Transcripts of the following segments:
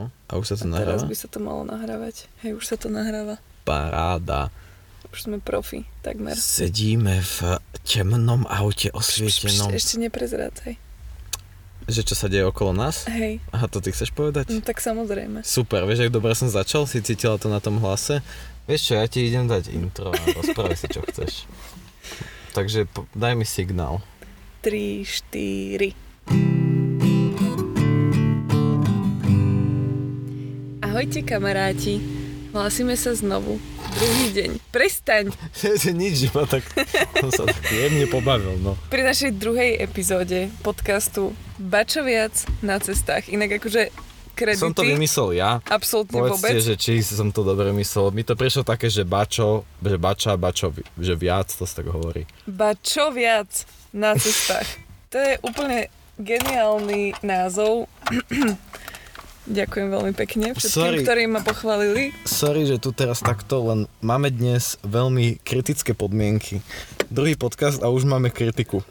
No, a už sa to A teraz nahráva? by sa to malo nahrávať. Hej, už sa to nahráva. Paráda. Už sme profi, takmer. Sedíme v temnom aute Pš, osvietenom. ešte neprezrácaj. Že čo sa deje okolo nás? Hej, Aha, to ty chceš povedať? no tak samozrejme. Super, vieš, ak dobre som začal, si cítila to na tom hlase? Vieš čo, ja ti idem dať intro a rozprávaj si, čo chceš. Takže daj mi signál. 3, 4. Ahojte kamaráti, hlásime sa znovu. Druhý deň. Prestaň! Nič, iba tak som sa tak jemne pobavil, no. Pri našej druhej epizóde podcastu Bačo viac na cestách. Inak akože kredity... Som to vymyslel ja. Absolútne Povedzte, vôbec. že či som to dobre myslel. Mi to prišlo také, že bačo, že bača, bačo, že viac, to sa tak hovorí. Bačo viac na cestách. To je úplne geniálny názov. Ďakujem veľmi pekne všetkým, Sorry. ktorí ma pochválili. Sorry, že tu teraz takto, len máme dnes veľmi kritické podmienky. Druhý podcast a už máme kritiku.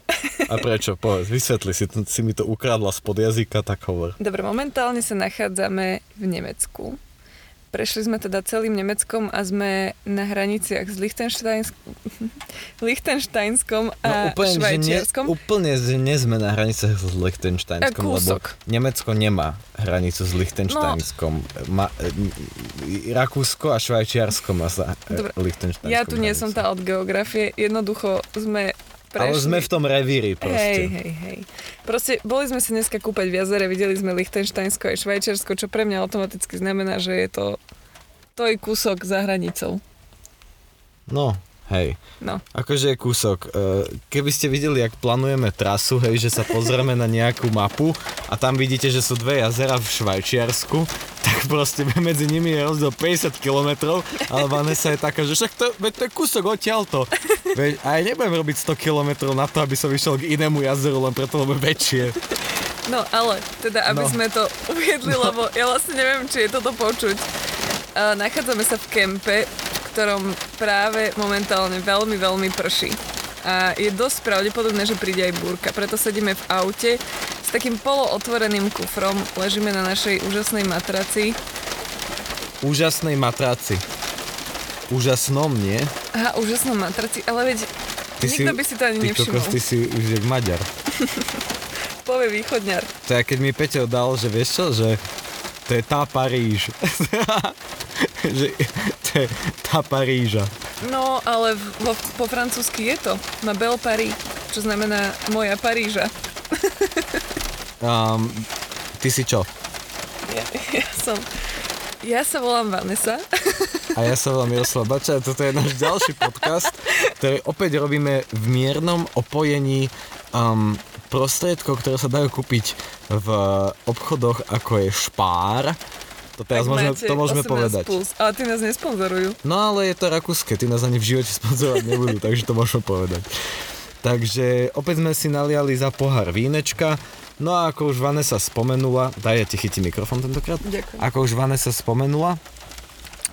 A prečo? Povedz, vysvetli, si, si mi to ukradla spod jazyka, tak hovor. Dobre, momentálne sa nachádzame v Nemecku. Prešli sme teda celým Nemeckom a sme na hraniciach s Lichtensteinsk... Lichtensteinskom No a úplne, že ne, Švajčiarskom. úplne že nie sme na hranice s Lichtensteinskom, lebo. Nemecko nemá hranicu s Lichtensteinskom. Ma, e, Rakúsko a Švajčiarsko má sa Dobre, Ja tu nie som tá od geografie, jednoducho sme prešli... Ale sme v tom revíri Hej, proste. hej, hej. Proste boli sme sa dneska kúpať v jazere, videli sme Lichtensteinsko aj Švajčiarsko, čo pre mňa automaticky znamená, že je to to je kúsok za hranicou. No, hej. No. Akože je kúsok. E, Keby ste videli, jak plánujeme trasu, hej, že sa pozrieme na nejakú mapu a tam vidíte, že sú dve jazera v Švajčiarsku, tak proste medzi nimi je rozdiel 50 km, ale Vanessa je taká, že však to, veď to je kúsok odtiaľto. Veď, a ja nebudem robiť 100 km na to, aby som išiel k inému jazeru, len preto, lebo väčšie. No ale, teda aby No. sme to uviedli, No. lebo ja vlastne neviem, či je toto počuť. Uh, nachádzame sa v kempe, ktorom práve momentálne veľmi, veľmi prší. A je dosť pravdepodobné, že príde aj búrka. Preto sedíme v aute s takým polootvoreným kufrom. Ležíme na našej úžasnej matraci. Úžasnej matraci. Úžasnom, nie? Aha, úžasná matraci, ale veď nikto by si to ani ty nevšimol. kokos, ty si už jak Maďar. Povie východňar. To je, keď mi Peťo dal, že vieš čo, že to je tá Paríž. že je tá Paríža. No, ale vo, po francúzsky je to. Ma Belle Paris, čo znamená moja Paríža. Um, ty si čo? Ja, ja som... Ja sa volám Vanessa. A ja sa volám Miroslav Bača a toto je náš ďalší podcast, ktorý opäť robíme v miernom opojení um, prostriedkov, ktoré sa dajú kúpiť v obchodoch ako je Špár. To teraz Tak môžeme, máte to môžeme 18 povedať. Plus, ale ty nás nesponzorujú. No ale je to rakúske, ty nás ani v živote sponzorovať nebudú, takže to môžeme povedať. Takže opäť sme si naliali za pohár vínečka, no a ako už Vanessa spomenula, daj ja ti chytím mikrofón tentokrát, Ďakujem. ako už Vanessa spomenula,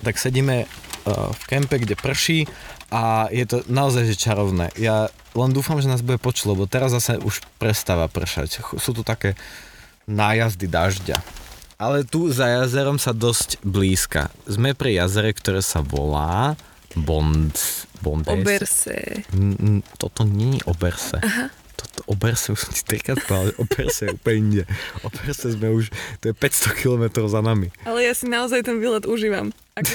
tak sedíme uh, v kempe, kde prší a je to naozaj že čarovné. Ja len dúfam, že nás bude počuť, lebo teraz zase už prestáva pršať. Sú tu také nájazdy dažďa. Ale tu za jazerom sa dosť blízka. Sme pri jazere, ktoré sa volá Bond... Bondes. Oberse. N- n- Toto nie je Oberse. Aha. Toto Oberse už som ti trikrát povedal, Oberse je úplne inde. Oberse sme už, to je 500 km za nami. Ale ja si naozaj ten výlet užívam. Ako,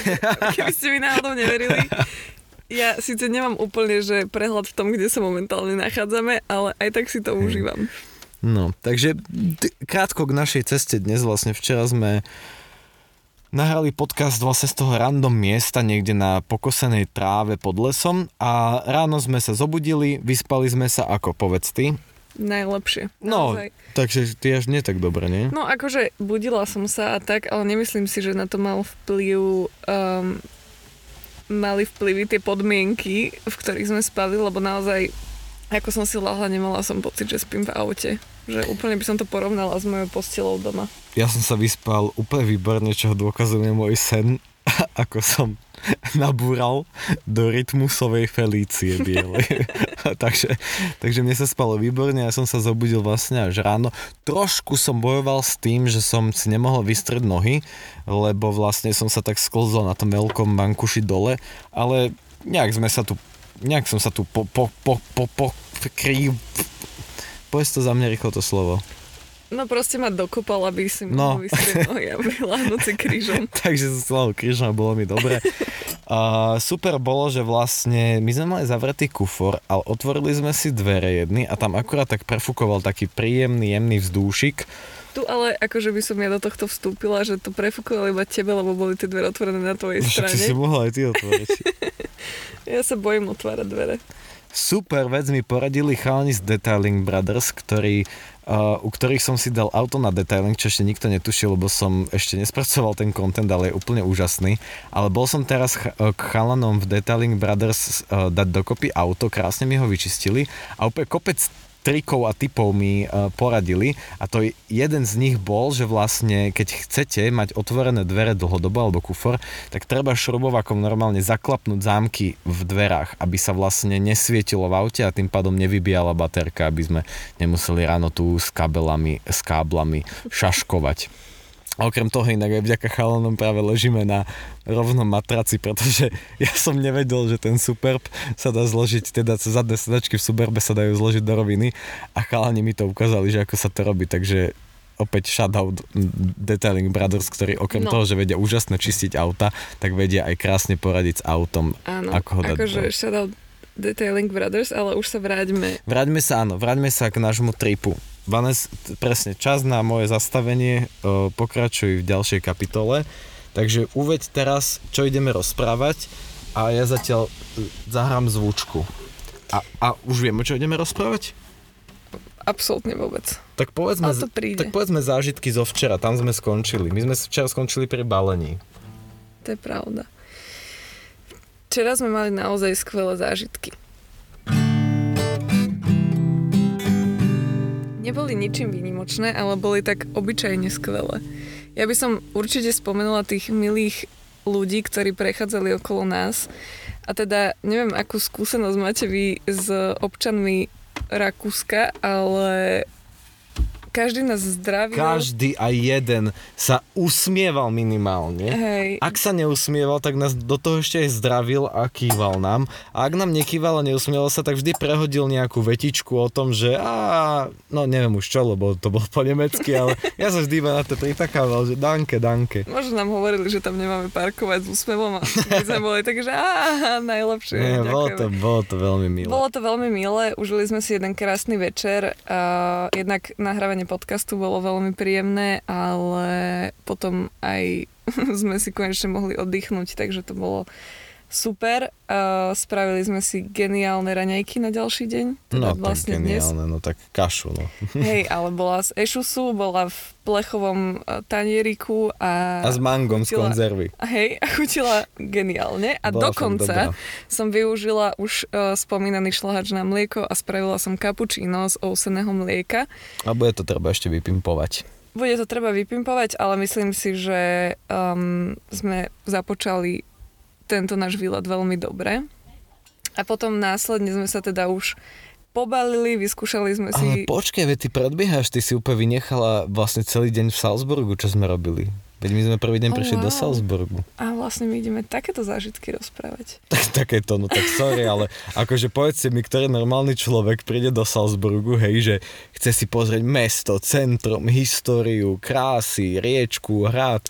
keby ste mi náhodou neverili. Ja síce nemám úplne že prehľad v tom, kde sa momentálne nachádzame, ale aj tak si to užívam. No, takže krátko k našej ceste dnes vlastne včera sme nahrali podcast vlastne z toho random miesta niekde na pokosenej tráve pod lesom a ráno sme sa zobudili, vyspali sme sa ako povedz ty. Najlepšie. No, Naozaj. takže ty až nie tak dobre, nie? No akože budila som sa a tak, ale nemyslím si, že na to mal vplyv um, mali vplyvy tie podmienky, v ktorých sme spali, lebo naozaj ako som si lahla, nemala som pocit, že spím v aute. Že úplne by som to porovnala s mojou postelou doma. Ja som sa vyspal úplne výborne, čo dôkazuje môj sen. ako som nabúral do rytmusovej Felície bielej. takže, takže mne sa spalo výborne, ja som sa zobudil vlastne až ráno. Trošku som bojoval s tým, že som si nemohol vystrieť nohy, lebo vlastne som sa tak sklzol na tom veľkom bankuši dole, ale nejak sme sa tu, nejak som sa tu po, po, po, po, po, krí... Povedz to za mňa rýchlo to slovo. No proste ma dokopal, aby si No. mohol vystrieť nohy a vyláhnuť si krížom. Takže som slal krížom a bolo mi dobre. A super bolo, že vlastne my sme mali zavretý kufor, ale otvorili sme si dvere jedny a tam akurát tak prefúkoval taký príjemný, jemný vzdúšik. Tu ale akože by som ja do tohto vstúpila, že to prefúkovali iba tebe, lebo boli tie dvere otvorené na tvojej Však si si strane. mohla aj ty otvoriť. Ja sa bojím otvárať dvere. Super vec mi poradili chalani z Detailing Brothers, ktorí, uh, u ktorých som si dal auto na detailing, čo ešte nikto netušil, lebo som ešte nespracoval ten content, ale je úplne úžasný. Ale bol som teraz ch- uh, k chalanom v Detailing Brothers uh, dať dokopy auto, krásne mi ho vyčistili a úplne kopec trikov a typov mi uh, poradili a to jeden z nich bol, že vlastne keď chcete mať otvorené dvere dlhodobo alebo kufor, tak treba šrubovakom normálne zaklapnúť zámky v dverách, aby sa vlastne nesvietilo v aute a tým pádom nevybíjala baterka, aby sme nemuseli ráno tu s kabelami, s káblami šaškovať. A okrem toho inak aj vďaka chalanom práve ležíme na rovnom matraci, pretože ja som nevedel, že ten Superb sa dá zložiť, teda zadné sedačky v Superbe sa dajú zložiť do roviny a chalani mi to ukázali, že ako sa to robí, takže opäť shoutout Detailing Brothers, ktorí okrem No. toho, že vedia úžasne čistiť auta, tak vedia aj krásne poradiť s autom, Áno, ako ho dať akože shoutout Detailing Brothers, ale už sa vráťme. Vráťme sa, áno, vráťme sa k nášmu tripu. Vanes, presne, čas na moje zastavenie, o, pokračuj v ďalšej kapitole. Takže uveď teraz, čo ideme rozprávať a ja zatiaľ e, zahrám zvučku. A, a už vieme, čo ideme rozprávať? Absolútne vôbec. Tak povedzme, Ale to príde. tak povedzme zážitky zo včera, tam sme skončili. My sme včera skončili pri balení. To je pravda. Včera sme mali naozaj skvelé zážitky. Neboli ničím výnimočné, ale boli tak obyčajne skvelé. Ja by som určite spomenula tých milých ľudí, ktorí prechádzali okolo nás. A teda neviem, akú skúsenosť máte vy s občanmi Rakúska, ale každý nás zdravil. Každý a jeden sa usmieval minimálne. Hej. Ak sa neusmieval, tak nás do toho ešte aj zdravil a kýval nám. A ak nám nekýval a neusmieval sa, tak vždy prehodil nejakú vetičku o tom, že a no neviem už čo, lebo to bolo po nemecky, ale ja sa vždy iba na to pritakával, že danke, danke. Možno nám hovorili, že tam nemáme parkovať s úsmevom a my sme boli tak, že á, najlepšie. Nie, bolo to, bolo to veľmi milé. Bolo to veľmi milé, užili sme si jeden krásny večer. A jednak nahrávanie podcastu bolo veľmi príjemné, ale potom aj sme si konečne mohli oddychnúť, takže to bolo super. A spravili sme si geniálne raňajky na ďalší deň. Teda No vlastne dnes. geniálne, no tak kašu, no. Hej, ale bola z ešusu, bola v plechovom e, tanieriku a... A s mangom z chutila- konzervy. a Hej, a chutila geniálne. A Bola dokonca som využila už uh, spomínaný šlahač na mlieko a spravila som kapučíno z ouseného mlieka. A bude to treba ešte vypimpovať. Bude to treba vypimpovať, ale myslím si, že um, sme započali tento náš výlet veľmi dobre. A potom následne sme sa teda už pobalili, vyskúšali sme si... Ale počkaj, veď ty predbiehaš, ty si úplne vynechala vlastne celý deň v Salzburgu, čo sme robili. Veď my sme prvý deň Oh, prišli do wow. Salzburgu. A vlastne my ideme takéto zážitky rozprávať. Tak, takéto, no tak sorry, ale akože povedzte mi, ktorý normálny človek príde do Salzburgu, hej, že chce si pozrieť mesto, centrum, históriu, krásy, riečku, hrad.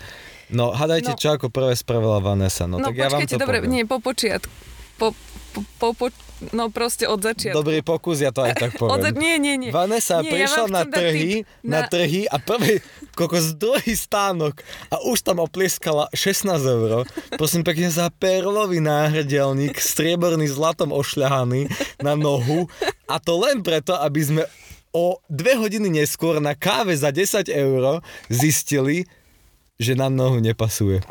No, hádajte, No. čo ako prvé spravila Vanessa, no, No, tak ja vám to dobre, poviem. nie, po počiatku. Po, po, po, po, no proste od začiatku. Dobrý pokus, ja to aj tak Od, poviem. nie, nie, nie. Vanessa Nie, ja prišla vám na trhy, na... Na- trhy a prvý, kokos druhý stánok a už tam oplieskala 16 eur. Prosím pekne za perlový náhrdelník, strieborný zlatom ošľahaný na nohu a to len preto, aby sme o dve hodiny neskôr na káve za 10 eur zistili, že na nohu nepasuje.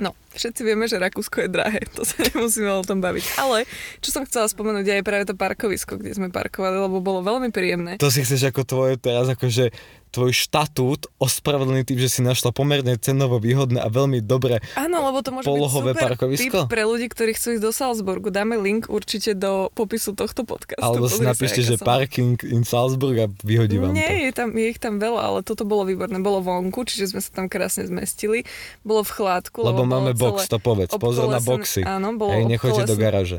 No, všetci vieme, že Rakúsko je drahé, to sa nemusíme o tom baviť. Ale čo som chcela spomenúť je aj práve to parkovisko, kde sme parkovali, lebo bolo veľmi príjemné. To si chceš ako tvoje teraz akože tvoj štatút ospravedlný tým, že si našla pomerne cenovo výhodné a veľmi dobré. Áno, lebo to môže Polohové byť super parkovisko? tip pre ľudí, ktorí chcú ísť do Salzburgu. Dáme link určite do popisu tohto podcastu. Alebo si napíšte, že som. parking in Salzburg a vyhodí vám to. Nie, je, tam, je ich tam veľa, ale toto bolo výborné. Bolo vonku, čiže sme sa tam krásne zmestili. Bolo v chládku. Lebo bolo máme box, to povedz. Pozor na boxy. Áno, bolo Hej, nechoďte do garáže.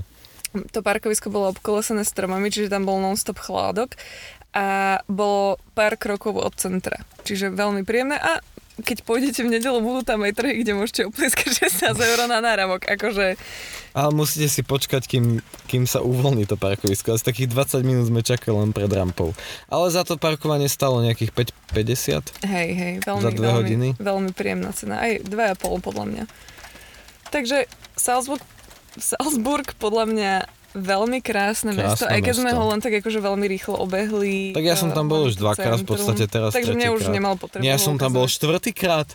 to parkovisko bolo obkolesené stromami, čiže tam bol non-stop chládok a bolo pár krokov od centra. Čiže veľmi príjemné a keď pôjdete v nedelu, budú tam aj trhy, kde môžete oplieskať 16 eur na náramok. Akože, Ale musíte si počkať, kým, kým sa uvoľní to parkovisko. Asi takých 20 minút sme čakali len pred rampou. Ale za to parkovanie stalo nejakých 5,50. hej, hej, veľmi, Za dve veľmi, hodiny? veľmi príjemná cena. Aj 2,5 podľa mňa. Takže Salzburg, Salzburg podľa mňa veľmi krásne, Krásne mesto, aj keď sme ho len tak akože veľmi rýchlo obehli. Tak ja som eh, tam bol už to dvakrát, v podstate teraz Takže mňa už nemal potrebu Ja som tam bol štvrtýkrát.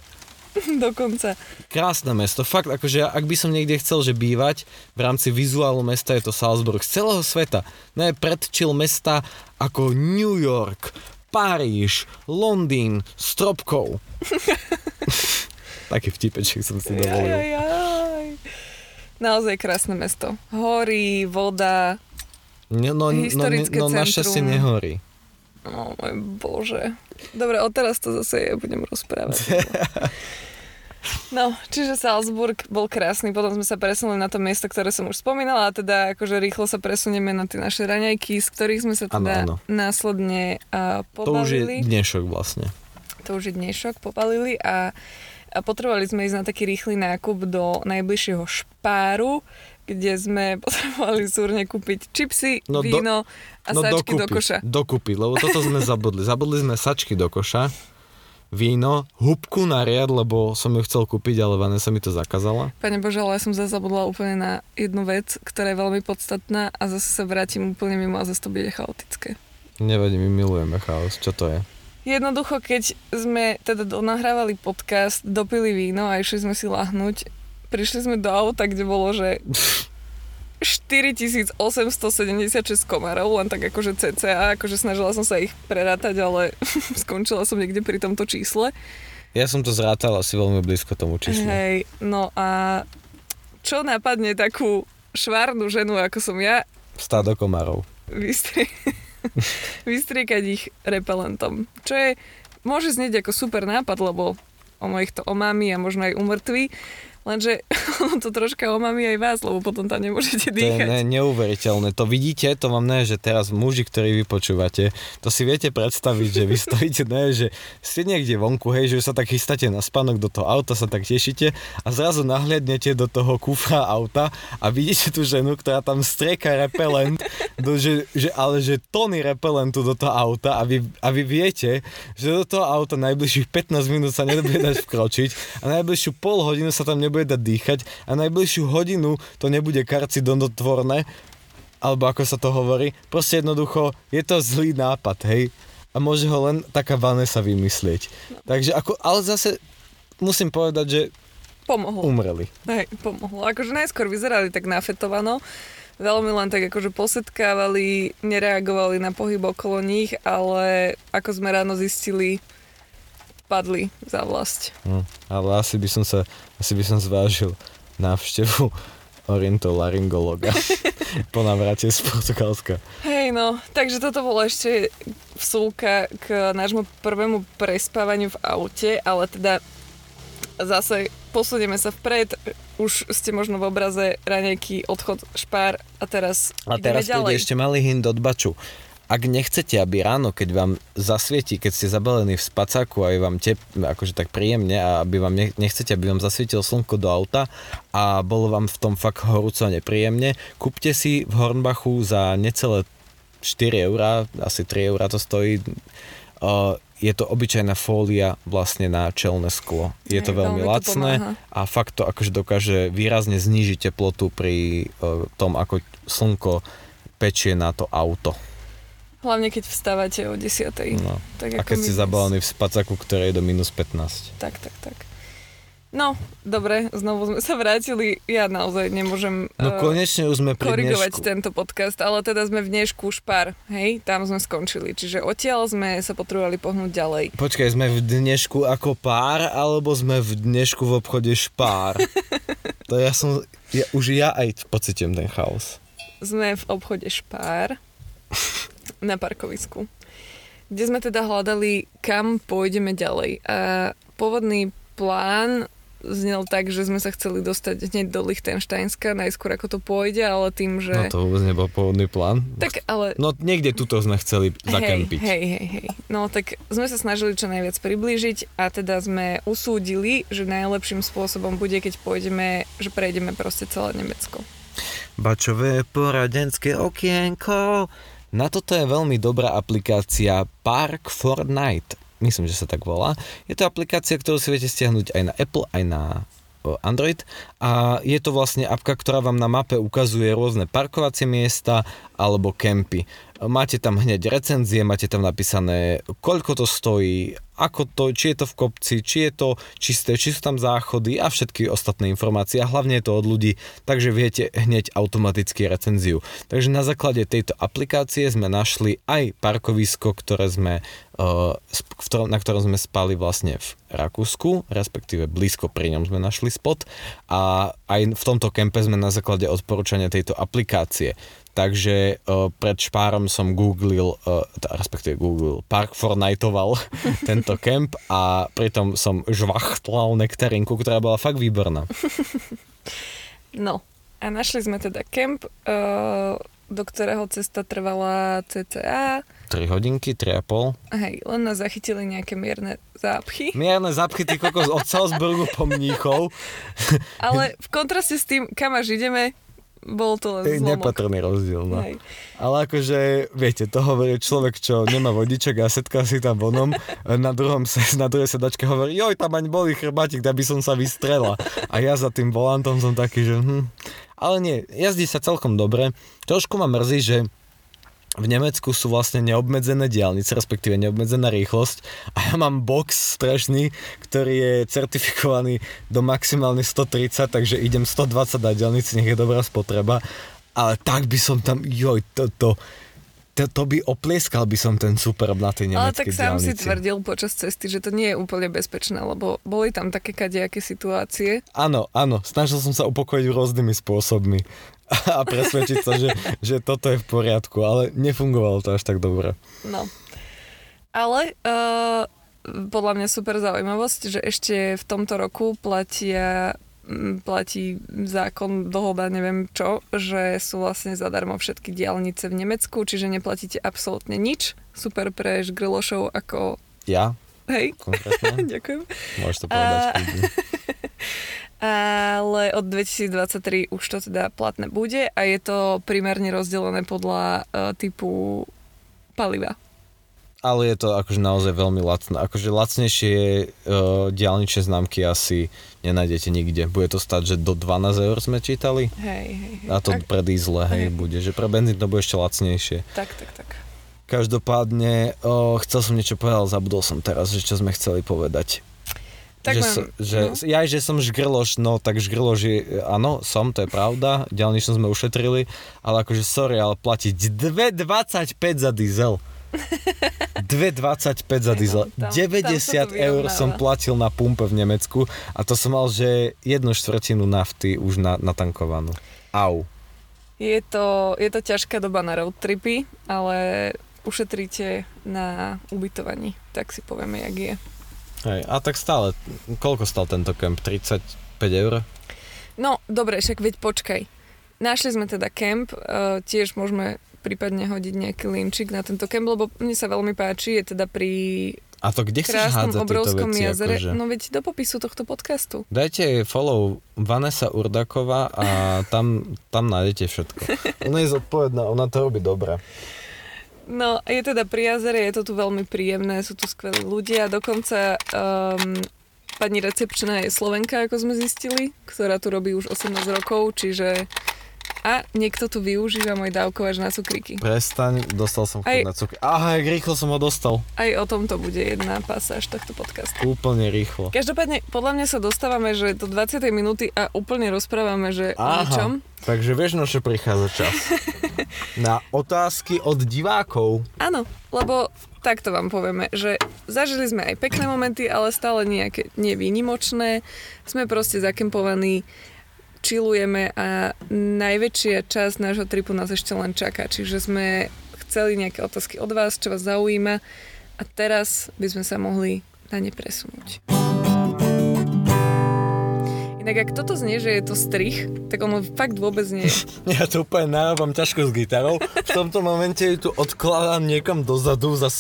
Dokonca. Krásne mesto, fakt, akože ak by som niekde chcel, že bývať v rámci vizuálu mesta je to Salzburg z celého sveta. Je predčil mesta ako New York, Paríž, Londýn, Stropkov. Taký vtipeček som si dovolil. jaj, jaj. Naozaj krásne mesto. Hory, voda. No, no, no, Historické no našťastie centrum. nehorí. O môj bože. Dobre, odteraz to zase ja budem rozprávať. No, čiže Salzburg bol krásny, potom sme sa presunuli na to miesto, ktoré som už spomínala, a teda akože rýchlo sa presunieme na tie naše raňajky, z ktorých sme sa teda Áno, áno. následne uh, To už je pobavili. dnešok vlastne. to už je dnešok, popalili a, a potrebovali sme ísť na taký rýchly nákup do najbližšieho špáru, kde sme potrebovali súrne kúpiť čipsy, No do- víno a no sačky dokúpi, do koša. Dokúpi, lebo toto sme zabudli. Zabudli sme sačky do koša, víno, hubku na riad, lebo som ju chcel kúpiť, ale Vanessa mi to zakázala. Pane Bože, ale ja som zase zabudla úplne na jednu vec, ktorá je veľmi podstatná a zase sa vrátim úplne mimo a zase to bude chaotické. Nevadí, my milujeme chaos. Čo to je? Jednoducho, keď sme teda nahrávali podcast, dopili víno a išli sme si lahnúť, prišli sme do auta, kde bolo, že 4876 komárov, len tak akože cca, akože snažila som sa ich prerátať, ale skončila som niekde pri tomto čísle. Ja som to zrátal asi veľmi blízko tomu číslu. Hej, no a čo napadne takú švárnu ženu, ako som ja, Stádo komárov. vystrie... vystriekať ich repelentom. Čo je, môže znieť ako super nápad, lebo ono ich to omámi a možno aj umrtví, lenže ono to troška omámi aj vás, lebo potom tam nemôžete To je dýchať. ne, neuveriteľné. To vidíte, to vám ne, že teraz muži, ktorí vy počúvate, to si viete predstaviť, že vy stojíte, ne, že ste niekde vonku, hej, že sa tak chystáte na spánok do toho auta, sa tak tešíte a zrazu nahliadnete do toho kufra auta a vidíte tú ženu, ktorá tam strieka repelent, do, že, že, ale že tony repelentu do toho auta a vy, a vy viete, že do toho auta najbližších 15 minút sa nebude dať vkročiť a najbližšiu pol hodinu sa tam nebude dať dýchať a najbližšiu hodinu to nebude karcidonotvorné, alebo ako sa to hovorí. Proste jednoducho je to zlý nápad, hej. A môže ho len taká Vanessa vymyslieť. Takže ako, ale zase musím povedať, že Pomohlo. umreli. Hej, pomohlo. Akože najskôr vyzerali tak nafetovano, veľmi len tak akože posetkávali, nereagovali na pohyb okolo nich, ale ako sme ráno zistili, padli za vlast. Hm. Ale asi by som sa, asi by som zvážil návštevu orintolaryngologa po navrate z Portugalska. Hej no, takže toto bolo ešte vsúka k nášmu prvému prespávaniu v aute, ale teda zase posunieme sa vpred, už ste možno v obraze raňajky, odchod, špár a teraz A teraz ďalej. ešte malý hint od Baču. Ak nechcete, aby ráno, keď vám zasvieti, keď ste zabalení v spacáku a je vám tep, akože tak príjemne a aby vám ne, nechcete, aby vám zasvietilo slnko do auta a bolo vám v tom fakt horúco nepríjemne, kúpte si v Hornbachu za necelé 4 eurá, asi 3 eurá to stojí, uh, je to obyčajná fólia vlastne na čelné sklo. Je to Hej, veľmi veľmi lacné a fakt to akože dokáže výrazne znížiť teplotu pri uh, tom, ako slnko pečie na to auto. Hlavne keď vstávate o 10. No. Tak A keď ste dnes. zabalení v spacaku, ktoré je do minus 15. Tak, tak, tak. No, dobre, znovu sme sa vrátili. Ja naozaj nemôžem No eh, konečne už sme pri korigovať dnešku. tento podcast, ale teda sme v dnešku špar, hej, tam sme skončili. Čiže odtiaľ sme sa potrebovali pohnúť ďalej. Počkaj, sme v dnešku ako pár, alebo sme v dnešku v obchode špár? to ja som, ja, už ja aj pocitím ten chaos. Sme v obchode špár na parkovisku, kde sme teda hľadali, kam pôjdeme ďalej. A pôvodný plán znel tak, že sme sa chceli dostať hneď do Lichtensteinska, najskôr ako to pôjde, ale tým, že... No to vôbec nebol pôvodný plán. Tak ale No niekde tuto sme chceli zakempiť. Hej, hej, hej. No tak sme sa snažili čo najviac priblížiť a teda sme usúdili, že najlepším spôsobom bude, keď pôjdeme, že prejdeme proste celé Nemecko. Bačové poradenské okienko. Na toto je veľmi dobrá aplikácia Park Fortnite. Myslím, že sa tak volá. Je to aplikácia, ktorú si viete stiahnuť aj na Apple, aj na Android a je to vlastne apka, ktorá vám na mape ukazuje rôzne parkovacie miesta alebo kempy. Máte tam hneď recenzie, máte tam napísané, koľko to stojí, ako to, či je to v kopci, či je to čisté, či sú tam záchody a všetky ostatné informácie a hlavne je to od ľudí, takže viete hneď automaticky recenziu. Takže na základe tejto aplikácie sme našli aj parkovisko, ktoré sme, ktorom, na ktorom sme spali vlastne v Rakúsku, respektíve blízko pri ňom sme našli spot a aj v tomto kempe sme na základe odporúčania tejto aplikácie. Takže uh, pred špárom som googlil, uh, t- respektíve googlil, Park Fortniteoval tento kemp a pritom som žvachtlal nektarinku, ktorá bola fakt výborná. No a našli sme teda kemp, uh, do ktorého cesta trvala cca, 3 hodinky, 3,5. hej, len nás zachytili nejaké mierne zápchy, Mierne zapchy, ty kokos od Salzburgu po Mníchov. ale v kontraste s tým, kam až ideme, bol to len zlomok. nepatrný rozdiel, no. Hej. Ale akože, viete, to hovorí človek, čo nemá vodiček a setká si tam vonom, na, druhom, na druhej sedačke hovorí, joj, tam ani boli chrbátik, tak by som sa vystrela. A ja za tým volantom som taký, že hm. Ale nie, jazdí sa celkom dobre. Trošku ma mrzí, že v Nemecku sú vlastne neobmedzené diálnice, respektíve neobmedzená rýchlosť a ja mám box strašný, ktorý je certifikovaný do maximálne 130, takže idem 120 na diálnici, nech je dobrá spotreba, ale tak by som tam, joj, to, to, to, to by oplieskal by som ten superb na tej Ale nemeckej tak sám si diálnici. tvrdil počas cesty, že to nie je úplne bezpečné, lebo boli tam také kadejaké situácie. Áno, áno, snažil som sa upokojiť rôznymi spôsobmi a presvedčiť sa, že, že toto je v poriadku, ale nefungovalo to až tak dobre. No. Ale uh, podľa mňa super zaujímavosť, že ešte v tomto roku platia m, platí zákon, dohoda, neviem čo, že sú vlastne zadarmo všetky diálnice v Nemecku, čiže neplatíte absolútne nič. Super pre žgrlošov ako... Ja, Hej, ďakujem. môžeš to povedať. A-. Ale od 2023 už to teda platné bude a je to primárne rozdelené podľa uh, typu paliva. Ale je to akože naozaj veľmi lacné. Akože lacnejšie uh, diálničné známky asi nenájdete nikde. Bude to stať, že do 12 eur sme čítali. Hej, hej, hej. A to tak, pre diesle, hej, Hej. bude. Že pre benzín to bude ešte lacnejšie. tak, tak, tak. Každopádne, uh, chcel som niečo povedať, zabudol som teraz, že čo sme chceli povedať. Tak že, mám, so, že no. ja, že som žgrloš, no tak žgrloš je, áno, som, to je pravda, ďalnično sme ušetrili, ale akože sorry, ale platiť 2,25 za diesel. 2,25 za Hej, no, diesel. tam- tam sa 90 to eur som platil na pumpe v Nemecku a to som mal, že jednu štvrtinu nafty už na, natankovanú. Au. Je to, je to ťažká doba na road tripy, ale ušetríte na ubytovaní, tak si povieme, jak je. Hej, a tak stále, koľko stal tento kemp? 35 eur? No, dobre, však veď počkaj. Našli sme teda kemp, uh, tiež môžeme prípadne hodiť nejaký linčik na tento kemp, lebo mne sa veľmi páči, je teda pri A to kde chceš krásnom hádzať tieto obrovskom veci? jazere. Akože? No veď do popisu tohto podcastu. Dajte jej follow Vanessa Urdaková a tam, tam nájdete všetko. Ona je zodpovedná, ona to robí dobre. No, je teda pri jazere, je to tu veľmi príjemné, sú tu skvelí ľudia, dokonca um, pani recepčná je Slovenka, ako sme zistili, ktorá tu robí už 18 rokov, čiže A niekto tu využíva môj dávkovač na cukriky. Prestaň, dostal som Aj- chuť na cukry. Aha, jak rýchlo som ho dostal. Aj o tomto bude jedna pasáž tohto podcastu. Úplne rýchlo. Každopádne, podľa mňa sa dostávame, že do 20. minúty a úplne rozprávame, že o ničom. takže vieš, na čo prichádza čas. na otázky od divákov. Áno, lebo takto vám povieme, že zažili sme aj pekné momenty, ale stále nejaké nevýnimočné. Sme proste zakempovaní, chillujeme a najväčšia časť nášho tripu nás ešte len čaká. Čiže sme chceli nejaké otázky od vás, čo vás zaujíma a teraz by sme sa mohli na ne presunúť. Inak ak toto znie, že je to strich, tak ono fakt vôbec nie je. Ja to úplne narábam ťažko s gitarou. V tomto momente ju tu odkladám niekam dozadu za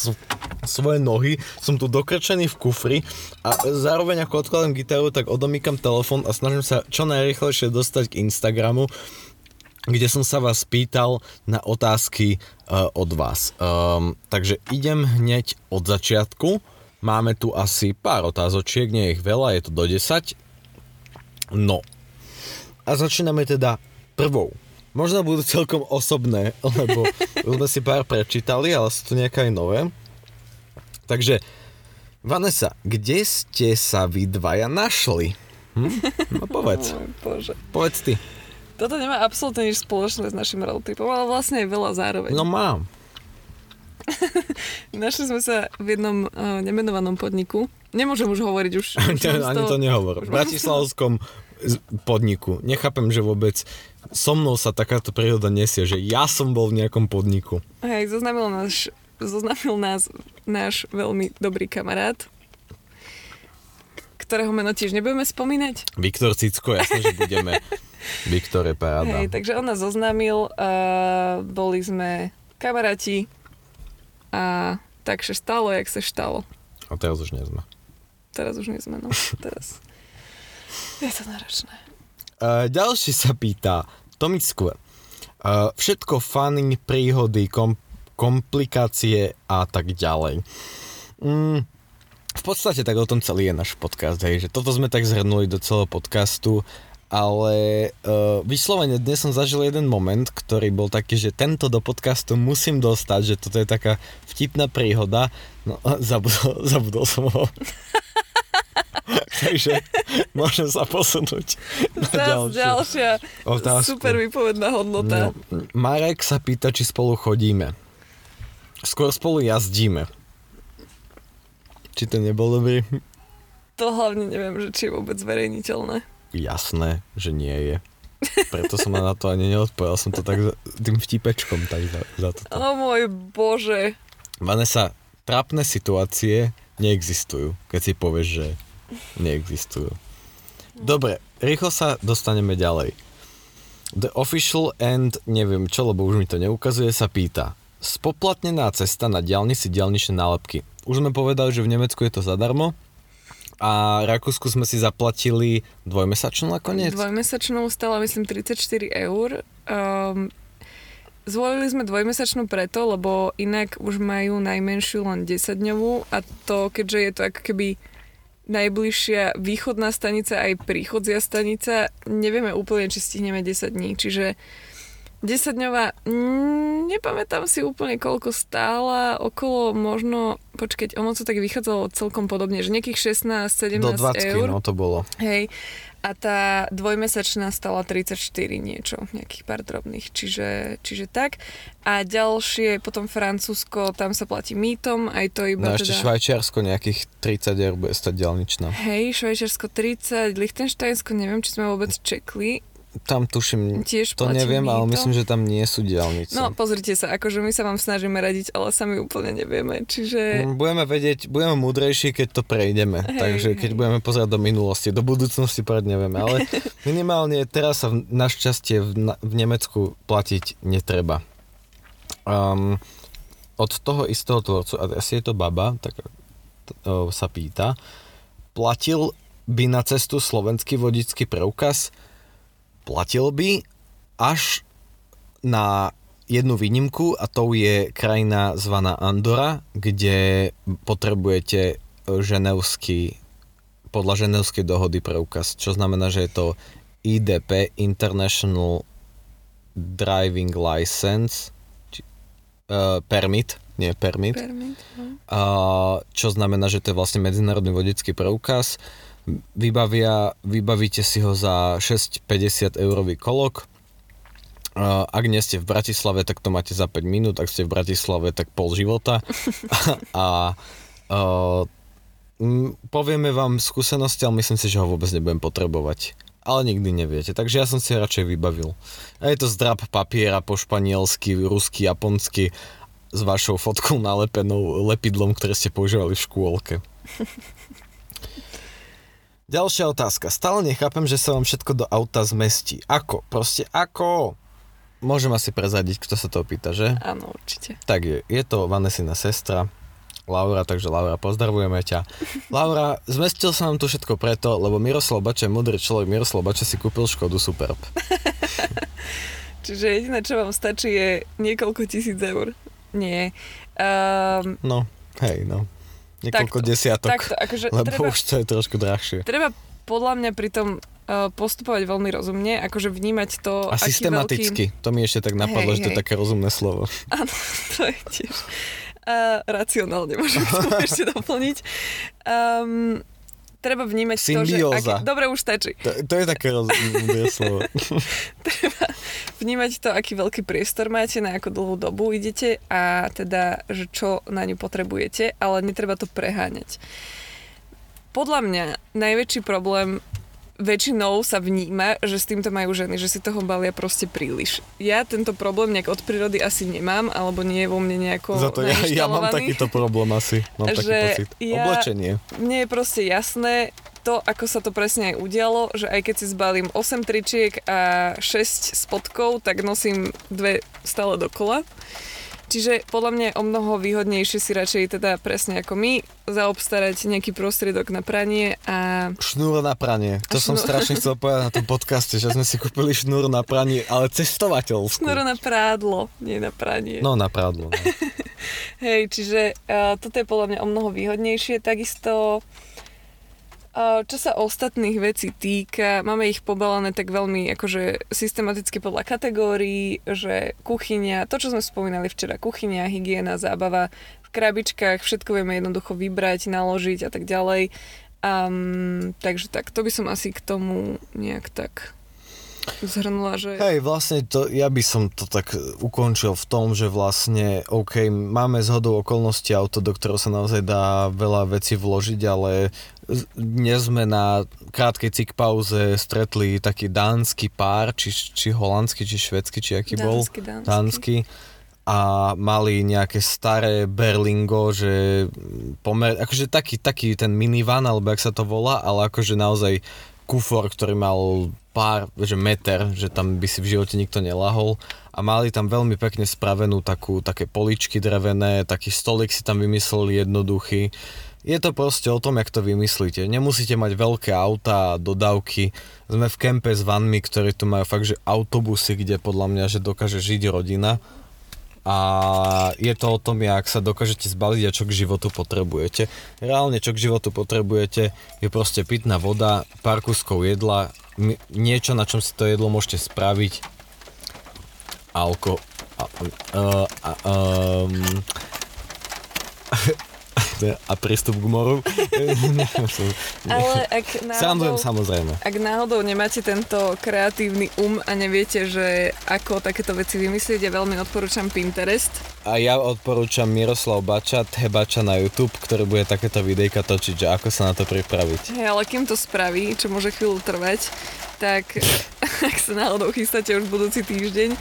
svoje nohy. Som tu dokrčený v kufri a zároveň ako odkladám gitaru, tak odomýkam telefón a snažím sa čo najrychlejšie dostať k Instagramu, kde som sa vás pýtal na otázky uh, od vás. Um, takže idem hneď od začiatku. Máme tu asi pár otázočiek, nie je ich veľa, je to do 10. No, a začíname teda prvou. Možno budú celkom osobné, lebo sme si pár prečítali, ale sú tu nejaké aj nové. Takže, Vanessa, kde ste sa vy dvaja našli? Hm? No povedz, Bože. povedz ty. Toto nemá absolútne nič spoločné s našim roadtripom, ale vlastne je veľa zároveň. No mám. Našli sme sa v jednom uh, nemenovanom podniku. Nemôžem už hovoriť už. už Ani toho- to nehovor. V bratislavskom podniku. Nechápem, že vôbec so mnou sa takáto príroda nesie, že ja som bol v nejakom podniku. Hej, zoznámil nás, zoznámil nás náš veľmi dobrý kamarát, ktorého meno tiež nebudeme spomínať. Viktor Cicko, jasne, že budeme. Viktor je paráda. Hej, takže on nás zoznámil, uh, boli sme kamaráti a takže stalo, jak sa štalo. A teraz už nie sme. Teraz už nie sme, no. Teraz je to náročné. Uh, ďalší sa pýta, Tomi Skle. Uh, všetko fany, príhody, kom, komplikácie a tak ďalej. Mm, v podstate tak o tom celý je náš podcast, hej, že toto sme tak zhrnuli do celého podcastu, ale uh, vyslovene dnes som zažil jeden moment, ktorý bol taký, že tento do podcastu musím dostať, že toto je taká vtipná príhoda, no zabudol, zabudol som ho. Takže môžem sa posunúť na Zas ďalšiu. ďalšia otázku. super vypovedná hodnota. No, Marek sa pýta, či spolu chodíme. Skôr spolu jazdíme. Či to nebol dobrý? To hlavne neviem, že či je vôbec zverejniteľné. Jasné, že nie je. Preto som na to ani neodpovedal. Som to tak za, tým vtipečkom tak za, za toto. O môj bože. Vanessa, trápne situácie neexistujú, keď si povieš, že neexistujú. Dobre, rýchlo sa dostaneme ďalej. The official and neviem čo, lebo už mi to neukazuje, sa pýta. Spoplatnená cesta na diálnici diálničné nálepky. Už sme povedali, že v Nemecku je to zadarmo a Rakúsku sme si zaplatili dvojmesačnú nakoniec. Dvojmesačnú stala myslím 34 eur. Um, zvolili sme dvojmesačnú preto, lebo inak už majú najmenšiu len 10 dňovú a to, keďže je to ako keby najbližšia východná stanica aj príchodzia stanica, nevieme úplne, či stihneme 10 dní. Čiže 10 dňová, mm, nepamätám si úplne koľko stála, okolo možno, počkať, ono to tak vychádzalo celkom podobne, že nejakých 16-17 Do 20, eur. no to bolo. Hej. A tá dvojmesačná stala 34 niečo, nejakých pár drobných, čiže, čiže tak. A ďalšie, potom Francúzsko, tam sa platí mýtom, aj to iba No ešte teda... Švajčiarsko nejakých 30 eur bude stať diálničná. Hej, Švajčiarsko 30, Lichtensteinsko, neviem, či sme vôbec čekli. Tam tuším, Tiež to neviem, ale mýto. myslím, že tam nie sú diálnice. No, pozrite sa, akože my sa vám snažíme radiť, ale sami úplne nevieme, čiže... Mm, Budeme vedieť, budeme múdrejší, keď to prejdeme. Hej, Takže keď hej. budeme pozerať do minulosti, do budúcnosti povedať nevieme. Ale minimálne teraz sa v- našťastie v, na- v Nemecku platiť netreba. Um, od toho istého tvorcu, a asi je to baba, tak o, sa pýta, platil by na cestu slovenský vodický preukaz? Platil by až na jednu výnimku a tou je krajina zvaná Andora, kde potrebujete ženevský, podľa ženevskej dohody preukaz, čo znamená, že je to IDP, International driving license, či, uh, permit, nie permit, Permit, no. uh, čo znamená, že to je vlastne medzinárodný vodický preukaz. Vybavia, vybavíte si ho za 6,50 eurový kolok. Ak nie ste v Bratislave, tak to máte za 5 minút, ak ste v Bratislave, tak pol života. a m, povieme vám skúsenosti, ale myslím si, že ho vôbec nebudem potrebovať. Ale nikdy neviete, takže ja som si radšej vybavil. A je to zdrab papiera po španielsky, rusky, japonsky s vašou fotkou nalepenou lepidlom, ktoré ste používali v škôlke. Ďalšia otázka. Stále nechápem, že sa vám všetko do auta zmestí. Ako? Proste ako? Môžem asi prezadiť, kto sa to pýta, že? Áno, určite. Tak je, je to Vanesina sestra, Laura, takže Laura, pozdravujeme ťa. Laura, zmestil sa nám tu všetko preto, lebo Miroslav Bača, múdry človek, Miroslav Bača si kúpil Škodu Superb. Čiže jediné, čo vám stačí, je niekoľko tisíc eur. Nie. Um, No, hej, no. Niekoľko Takto, desiatok, takto, akože lebo treba- už to je trošku drahšie. treba podľa mňa pri tom uh, postupovať veľmi rozumne, akože vnímať to, A systematicky, to mi ešte tak napadlo, Hej, že to je hej. také rozumné slovo. Veľký... Áno, to je tiež. Uh, racionálne môžem to ešte doplniť. Um, treba vnímať to, že... Symbióza. Aký, dobre, už stačí. To, to je také rozumné slovo. Vnímať to, aký veľký priestor máte, na ako dlhú dobu idete a teda, že čo na ňu potrebujete, ale netreba to preháňať. Podľa mňa najväčší problém väčšinou sa vníma, že s týmto majú ženy, že si toho balia proste príliš. Ja tento problém nejak od prírody asi nemám, alebo nie je vo mne nejako Za to ja, ja mám takýto problém asi. Mám taký Že pocit. ja- Oblečenie. Mne je proste jasné to, ako sa to presne aj udialo, že aj keď si zbalím 8 tričiek a 6 spodkov, tak nosím dve stále dokola. Čiže podľa mňa je o mnoho výhodnejšie si radšej teda presne ako my zaobstarať nejaký prostriedok na pranie a Šnúr na pranie. To A som šnúr- strašne chcel povedať na tom podcaste, že sme si kúpili šnúr na pranie, ale cestovateľskú. šnúro na prádlo, nie na pranie. No na prádlo. No. Hej, čiže uh, toto je podľa mňa o mnoho výhodnejšie. Takisto, čo sa ostatných vecí týka, máme ich pobalané tak veľmi akože systematicky podľa kategórií, že kuchyňa, to čo sme spomínali včera, kuchyňa, hygiena, zábava, v krabičkách všetko vieme jednoducho vybrať, naložiť a tak ďalej. Um, takže tak, to by som asi k tomu nejak tak zhrnula, že... Hej, vlastne to, ja by som to tak ukončil v tom, že vlastne, OK, máme zhodou okolností auto, do ktorého sa naozaj dá veľa vecí vložiť, ale dnes sme na krátkej cik pauze stretli taký dánsky pár, či, či holandský, či švedský, či aký bol. Dánsky, dánsky. dánsky a mali nejaké staré Berlingo, že pomer, akože taký, taký ten minivan, alebo jak sa to volá, ale akože naozaj kufor, ktorý mal pár, že meter, že tam by si v živote nikto nelahol a mali tam veľmi pekne spravenú takú, také poličky drevené, taký stolik si tam vymysleli jednoduchý. Je to proste o tom, jak to vymyslíte. Nemusíte mať veľké auta a dodávky. Sme v kempe s vanmi, ktorí tu majú fakt, že autobusy, kde podľa mňa, že dokáže žiť rodina. A je to o tom, jak sa dokážete zbaliť a čo k životu potrebujete. Reálne, čo k životu potrebujete, je proste pitná voda, pár kuskov jedla, niečo, na čom si to jedlo môžete spraviť. Alko... A, a, a, um, a prístup k moru. Ale ak Srandujem náhodou, samozrejme. ak náhodou nemáte tento kreatívny um a neviete, že ako takéto veci vymyslieť, ja veľmi odporúčam Pinterest. A ja odporúčam Miroslav Bača, Bača na YouTube, ktorý bude takéto videjka točiť, že ako sa na to pripraviť. Hej, ale kým to spraví, čo môže chvíľu trvať, tak ak sa náhodou chystáte už budúci týždeň,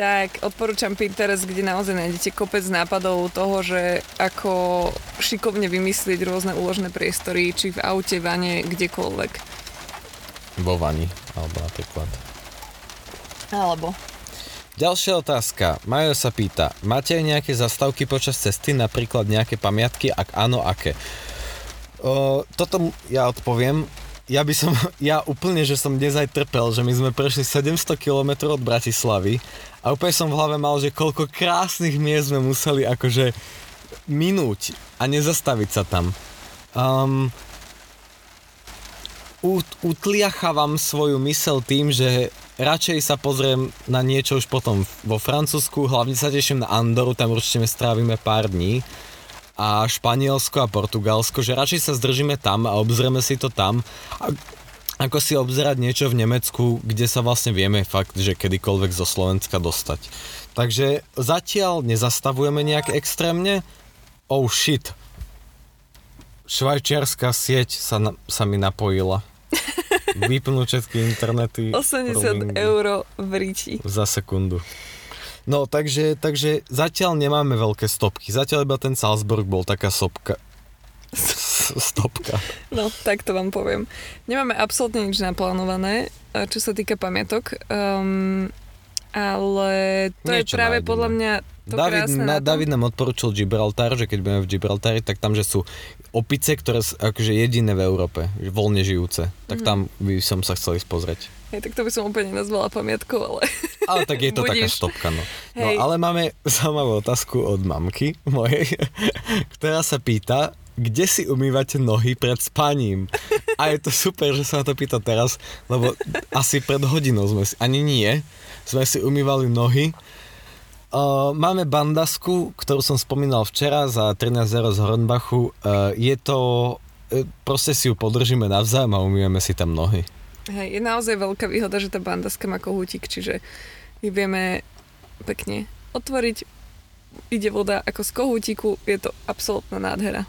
tak odporúčam Pinterest, kde naozaj nájdete kopec nápadov toho, že ako šikovne vymyslieť rôzne úložné priestory, či v aute, vane, kdekoľvek. Vo vani, alebo napríklad. Alebo. Ďalšia otázka. Majo sa pýta, máte aj nejaké zastavky počas cesty, napríklad nejaké pamiatky? Ak áno, aké? O, toto ja odpoviem. Ja by som, ja úplne, že som dnes aj trpel, že my sme prešli 700 km od Bratislavy a úplne som v hlave mal, že koľko krásnych miest sme museli akože minúť a nezastaviť sa tam. Um, ut- utliachávam svoju mysel tým, že radšej sa pozriem na niečo už potom vo Francúzsku, hlavne sa teším na Andoru, tam určite strávime pár dní a Španielsko a Portugalsko, že radšej sa zdržíme tam a obzrieme si to tam, a ako si obzerať niečo v Nemecku, kde sa vlastne vieme fakt, že kedykoľvek zo Slovenska dostať. Takže zatiaľ nezastavujeme nejak extrémne. Oh shit. Švajčiarská sieť sa, na, sa mi napojila. Vypnú všetky internety. 80 roamingy eur v ríči. Za sekundu. No, takže, takže zatiaľ nemáme veľké stopky. Zatiaľ iba ten Salzburg bol taká sopka. Stopka. No, tak to vám poviem. Nemáme absolútne nič naplánované, eh, čo sa týka pamiatok. Um, ale to Niečo je práve nájdeme. podľa mňa to David, na, na. David nám odporúčil Gibraltar, že keď budeme v Gibraltari, tak tam, že sú opice, ktoré sú akože jediné v Európe, voľne žijúce. Tak tam by som sa chcel ísť pozrieť. Hej, tak to by som úplne nazvala pamiatkou, ale Ale tak je to taká Budíš. stopka, no. no. Hej. ale máme zaujímavú otázku od mamky mojej, ktorá sa pýta, kde si umývate nohy pred spaním? A je to super, že sa na to pýta teraz, lebo asi pred hodinou sme si, ani nie, sme si umývali nohy. Uh, máme bandasku, ktorú som spomínal včera za 13 eur z Hornbachu. Uh, je to, uh, proste si ju podržíme navzájom a umývame si tam nohy. Hej, je naozaj veľká výhoda, že tá bandaska má kohútik, čiže ju vieme pekne otvoriť. Ide voda ako z kohútiku, je to absolútna nádhera.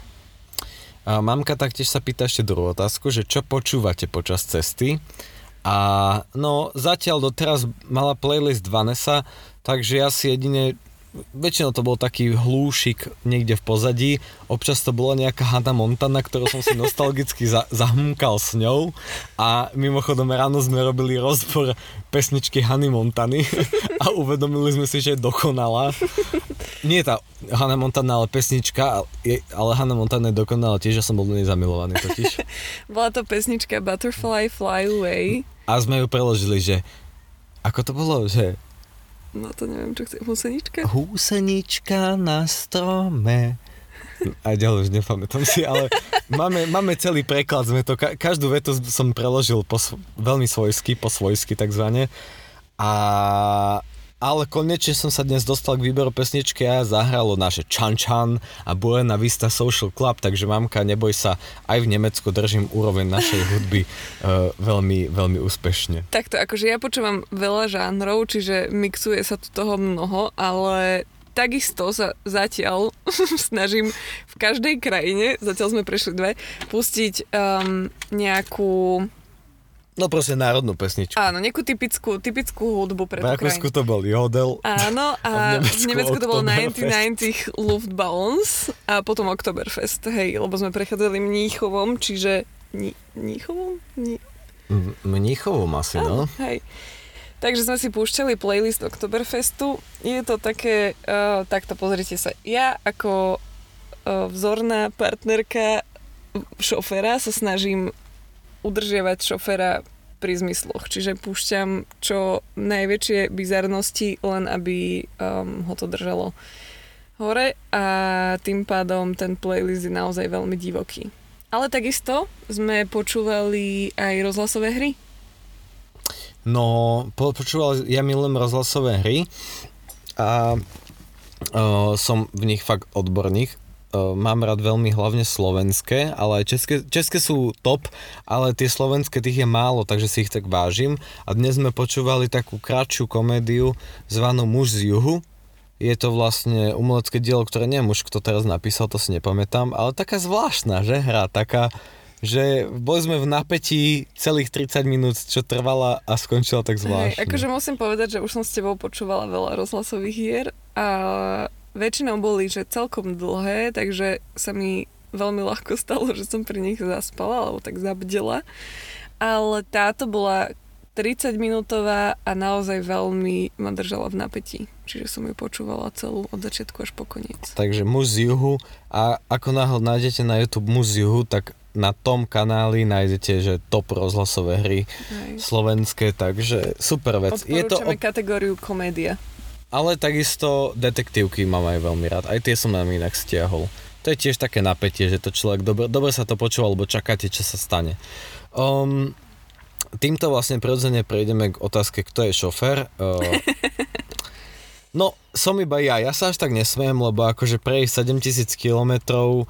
A mamka taktiež sa pýta ešte druhú otázku, že čo počúvate počas cesty. A no zatiaľ doteraz mala playlist Vanessa, takže ja si jedine väčšinou to bol taký hlúšik niekde v pozadí. Občas to bola nejaká Hannah Montana, ktorú som si nostalgicky za, zahmkal s ňou. A mimochodom ráno sme robili rozbor pesničky Hany Montany a uvedomili sme si, že je dokonalá. Nie tá Hannah Montana, ale pesnička, ale Hannah Montana je dokonalá tiež, ja som bol do nej zamilovaný totiž. Bola to pesnička Butterfly Fly Away. A sme ju preložili, že ako to bolo, že No to neviem, čo chce. Husenička? húsenička na strome. A ďalej už nepamätám si, ale máme, máme celý preklad, sme to, ka- každú vetu som preložil po, veľmi svojsky, po svojsky takzvané. A, ale konečne som sa dnes dostal k výberu pesničky a zahralo naše Chan Chan a Buena Vista Social Club, takže mamka, neboj sa, aj v Nemecku držím úroveň našej hudby uh, veľmi, veľmi úspešne. Takto, akože ja počúvam veľa žánrov, čiže mixuje sa tu toho mnoho, ale takisto sa zatiaľ snažím v každej krajine, zatiaľ sme prešli dve, pustiť um, nejakú, No proste národnú pesničku. áno, nejakú typickú, typickú hudbu pre tú Rakúsku to bol Jodel. Áno, A a, v v Nemecku Nemecku to Oktoberfest. 1990 Luftballons a potom Oktoberfest, hej, lebo sme prechádzali Mníchovom, čiže Ní, Mníchovom? Ní, M- Mníchovom asi, no. Hej. Takže sme si púšťali playlist Oktoberfestu. Je to také, uh, takto pozrite sa. Ja ako uh, vzorná partnerka šoféra sa snažím udržiavať šoféra pri zmysloch. Čiže púšťam čo najväčšie bizarnosti, len aby um, ho to držalo hore a tým pádom ten playlist je naozaj veľmi divoký. Ale takisto sme počúvali aj rozhlasové hry. No, po, počúval, ja milujem rozhlasové hry a uh, som v nich fakt odborník. Mám rád veľmi hlavne slovenské, ale aj české, české sú top, ale tie slovenské tých je málo, takže si ich tak vážim. A dnes sme počúvali takú kratšiu komédiu zvanú Muž z juhu. Je to vlastne umelecké dielo, ktoré neviem už kto teraz napísal, to si nepamätám, ale taká zvláštna, že hra, taká, že boli sme v napätí celých 30 minút, čo trvala a skončila tak Hej, zvláštne. akože musím povedať, že už som s tebou počúvala veľa rozhlasových hier a väčšinou boli, že celkom dlhé, takže sa mi veľmi ľahko stalo, že som pri nich zaspala alebo tak zabdela. Ale táto bola 30 minútová a naozaj veľmi ma držala v napätí. Čiže som ju počúvala celú od začiatku až po koniec. Takže muž z juhu a ako náhle nájdete na YouTube muž z juhu, tak na tom kanáli nájdete, že top rozhlasové hry Hej. slovenské, takže super vec. Je to, Odporúčame o- kategóriu komédia. Ale takisto detektívky mám aj veľmi rád, aj tie som nám inak stiahol. To je tiež také napätie, že to človek, dobre, dobre sa to počúva, lebo čakáte, čo sa stane. Um, týmto vlastne prirodzene prejdeme k otázke, kto je šofér. Uh, no, som iba ja. Ja sa až tak nesmiem, lebo akože prejsť 7000 kilometrov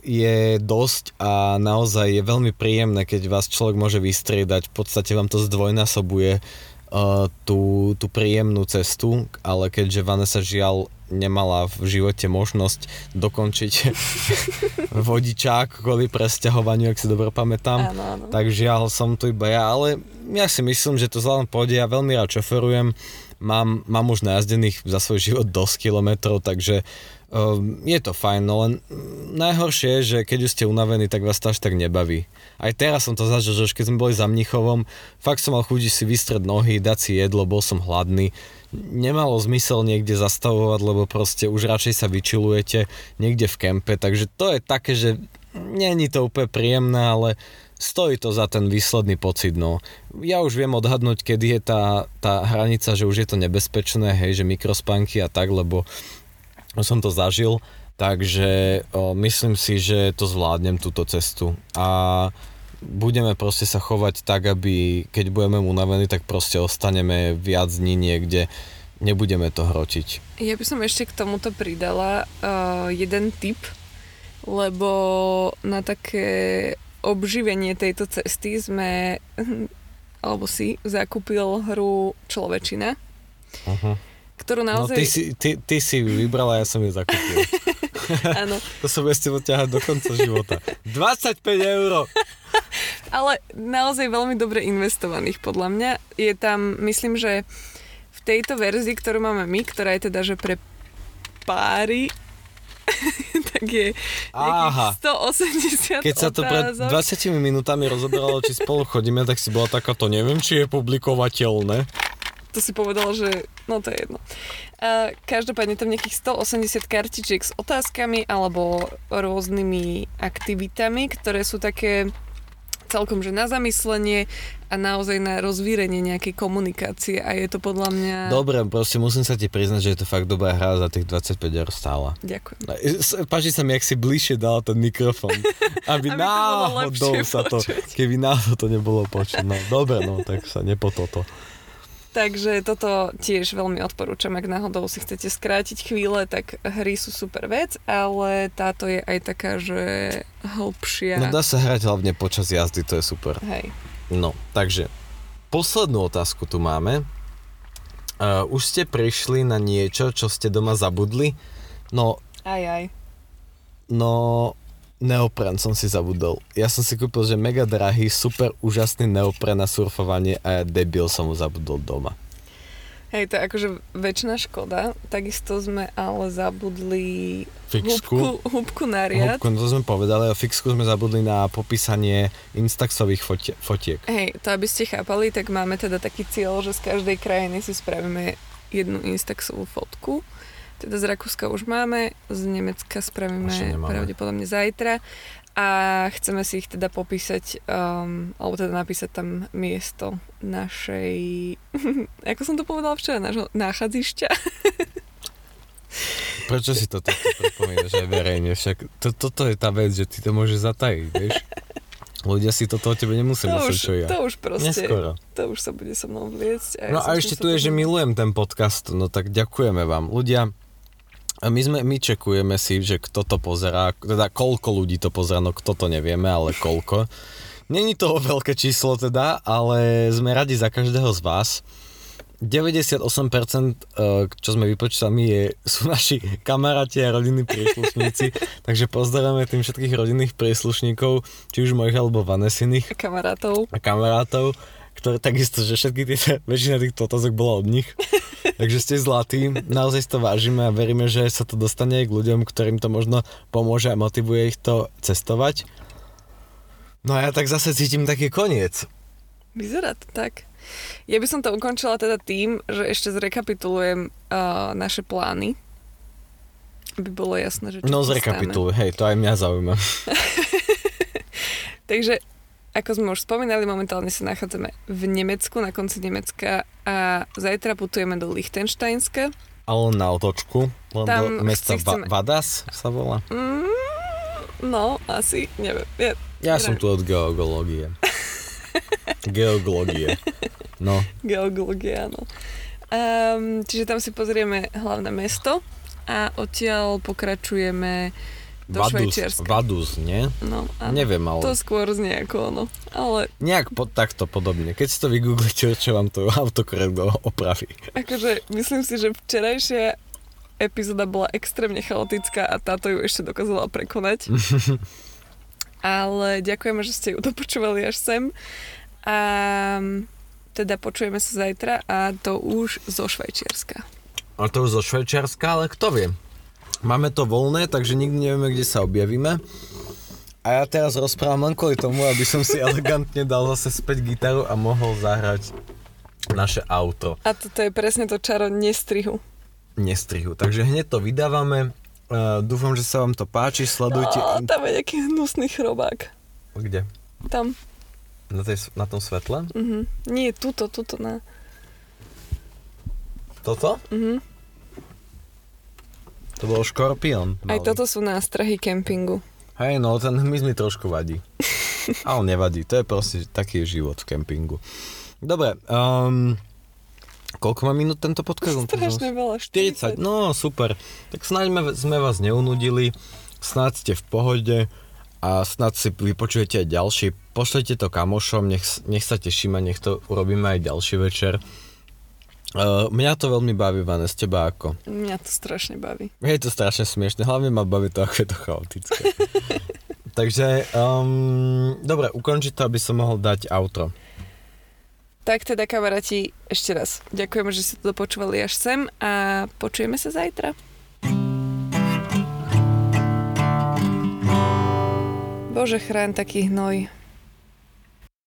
je dosť a naozaj je veľmi príjemné, keď vás človek môže vystriedať. V podstate vám to zdvojnásobuje uh, tú, tú príjemnú cestu, ale keďže Vanessa žiaľ nemala v živote možnosť dokončiť vodičák kvôli presťahovaniu, ak si dobre pamätám. Áno, áno. Tak žiaľ som tu iba ja, ale ja si myslím, že to zvládam pôjde. Ja veľmi rád šoferujem. Mám, mám už najazdených za svoj život dosť kilometrov, takže um, je to fajn, no len najhoršie je, že keď už ste unavení, tak vás to až tak nebaví. Aj teraz som to zažil, že už keď sme boli za Mnichovom, fakt som mal chuť si vystred nohy, dať si jedlo, bol som hladný. Nemalo zmysel niekde zastavovať, lebo proste už radšej sa vyčilujete niekde v kempe, takže to je také, že není to úplne príjemné, ale stojí to za ten výsledný pocit, no. Ja už viem odhadnúť, kedy je tá, tá hranica, že už je to nebezpečné, hej, že mikrospanky a tak, lebo som to zažil, takže o, myslím si, že to zvládnem túto cestu a budeme proste sa chovať tak, aby keď budeme unavení, tak proste ostaneme viac dní niekde, nebudeme to hrotiť. Ja by som ešte k tomuto pridala uh, jeden tip, lebo na také obživenie tejto cesty sme, alebo si, zakúpil hru Človečina, Uh-huh. ktorú No naozaj... ty si, ty, ty si vybrala, ja som ju zakúpil. Áno, to sa bude s tebou ťahať do konca života. 25 eur! ale naozaj veľmi dobre investovaných podľa mňa. Je tam, myslím, že v tejto verzii, ktorú máme my, ktorá je teda, že pre páry, tak je Aha. nejakých 180 Keď sa to pred otázok. 20 minútami rozoberalo, či spolu chodíme, tak si bola taká, to neviem, či je publikovateľné. to si povedala, že no to je jedno. A každopádne tam nejakých 180 kartičiek s otázkami alebo rôznymi aktivitami, ktoré sú také celkom že na zamyslenie a naozaj na rozvírenie nejakej komunikácie a je to podľa mňa... Dobre, proste musím sa ti priznať, že je to fakt dobrá hra za tých 25 eur stála. Ďakujem. S- Páči sa mi, jak si bližšie dala ten mikrofón. Aby, Aby náhodou sa to, keby náhodou to nebolo počuť. No, dobre, no, tak sa nepototo. Takže toto tiež veľmi odporúčam, ak náhodou si chcete skrátiť chvíle, tak hry sú super vec, ale táto je aj taká, že hlbšia. No dá sa hrať hlavne počas jazdy, to je super. Hej. No, takže poslednú otázku tu máme. Uh, už ste prišli na niečo, čo ste doma zabudli? No, Aj, aj. no, neopren som si zabudol. Ja som si kúpil, že mega drahý, super úžasný neopren na surfovanie a ja debil som ho zabudol doma. Hej, to je akože väčšina škoda. Takisto sme ale zabudli Fixku. húbku, húbku na riad. Húbku, no to sme povedali, a fixku sme zabudli na popísanie instaxových fotie, fotiek. Hej, to aby ste chápali, tak máme teda taký cieľ, že z každej krajiny si spravíme jednu Instaxovú fotku. Teda z Rakúska už máme, z Nemecka spravíme pravdepodobne zajtra a chceme si ich teda popísať, um, alebo teda napísať tam miesto našej, ako som to povedala včera, nášho náchadzišťa. Prečo si to takto pripomínaš aj verejne? Však to, toto je tá vec, že ty to môžeš zatajiť, vieš? Ľudia si toto o tebe nemusia To mysleť, už, čo ja. to už proste, Neskoro. to už sa bude so mnou vliecť. No a ešte tu je, že milujem ten podcast, no tak ďakujeme vám. Ľudia, a my, sme, my čekujeme si, že kto to pozerá, teda koľko ľudí to pozerá, no kto to nevieme, ale koľko. Není to veľké číslo teda, ale sme radi za každého z vás. 98% eh, čo sme vypočítali je, sú naši kamaráti a rodinní príslušníci, takže pozdravujeme tým všetkých rodinných príslušníkov, či už mojich alebo Vanesiných kamarátov. a kamarátov, ktoré takisto, že všetky tie, väčšina týchto otázok bola od nich. Takže ste zlatí, naozaj to vážime a veríme, že sa to dostane aj k ľuďom, ktorým to možno pomôže a motivuje ich to cestovať. No a ja tak zase cítim taký koniec. Vyzerá to tak. Ja by som to ukončila teda tým, že ešte zrekapitulujem uh, naše plány. Aby bolo jasné, že čo No zrekapituluj, hej, to aj mňa zaujíma. Takže, ako sme už spomínali, momentálne sa nachádzame v Nemecku, na konci Nemecka a zajtra putujeme do Liechtensteinska. Ale na otočku, len Tam do mesta Va- chceme- Vadas sa volá. Mm, no, asi, neviem. Ja, Ja som tu od geológie. Geoglógie. No, Geológia, áno. Um, čiže tam si pozrieme hlavné mesto a odtiaľ pokračujeme do Vaduz, Švajčiarska. Vaduz, nie? No, áno. Neviem, ale... To skôr znie ako ono. Ale Nejak pod, takto podobne. Keď si to vygooglite, čo vám to autokorekt opraví. akože myslím si, že včerajšia epizóda bola extrémne chaotická a táto ju ešte dokázala prekonať. Ale ďakujeme, že ste ju dopočúvali až sem. A teda počujeme sa zajtra a to už zo Švajčiarska. A to už zo Švajčiarska, ale kto vie. Máme to voľné, takže nikdy nevieme, kde sa objavíme. A ja teraz rozprávam len kvôli tomu, aby som si elegantne dal zase späť gitaru a mohol zahrať naše auto. A toto je presne to čaro nestrihu. Nestrihu. Takže hneď to vydávame. Uh, dúfam, že sa vám to páči. Sledujte... Á, tam je nejaký hnusný chrobák. Kde? Tam. Na, tej, na tom svetle? Mhm. Nie, tuto, tuto na... Toto? Mhm. To bol škorpión. Aj malý. toto sú nástrahy kempingu. Hej, no ten hmyz mi trošku vadí. Ale nevadí, to je proste taký život v kempingu. Dobre, um, koľko má minút tento podcast? Strašne veľa. 40, no super. Tak snáď me- sme vás neunudili, snáď ste v pohode a snáď si vypočujete aj ďalší. Pošlete to kamošom, nech, nech sa tešíme, nech to urobíme aj ďalší večer. Uh, mňa to veľmi baví, Vane, z teba ako? Mňa to strašne baví. Je to strašne smiešne, hlavne ma baví to, ako je to chaotické. Takže, um, dobre, ukončiť to, aby som mohol dať outro. Tak teda, kamaráti, ešte raz. Ďakujeme, že ste to dopočúvali až sem a počujeme sa zajtra. Bože, chráň taký hnoj.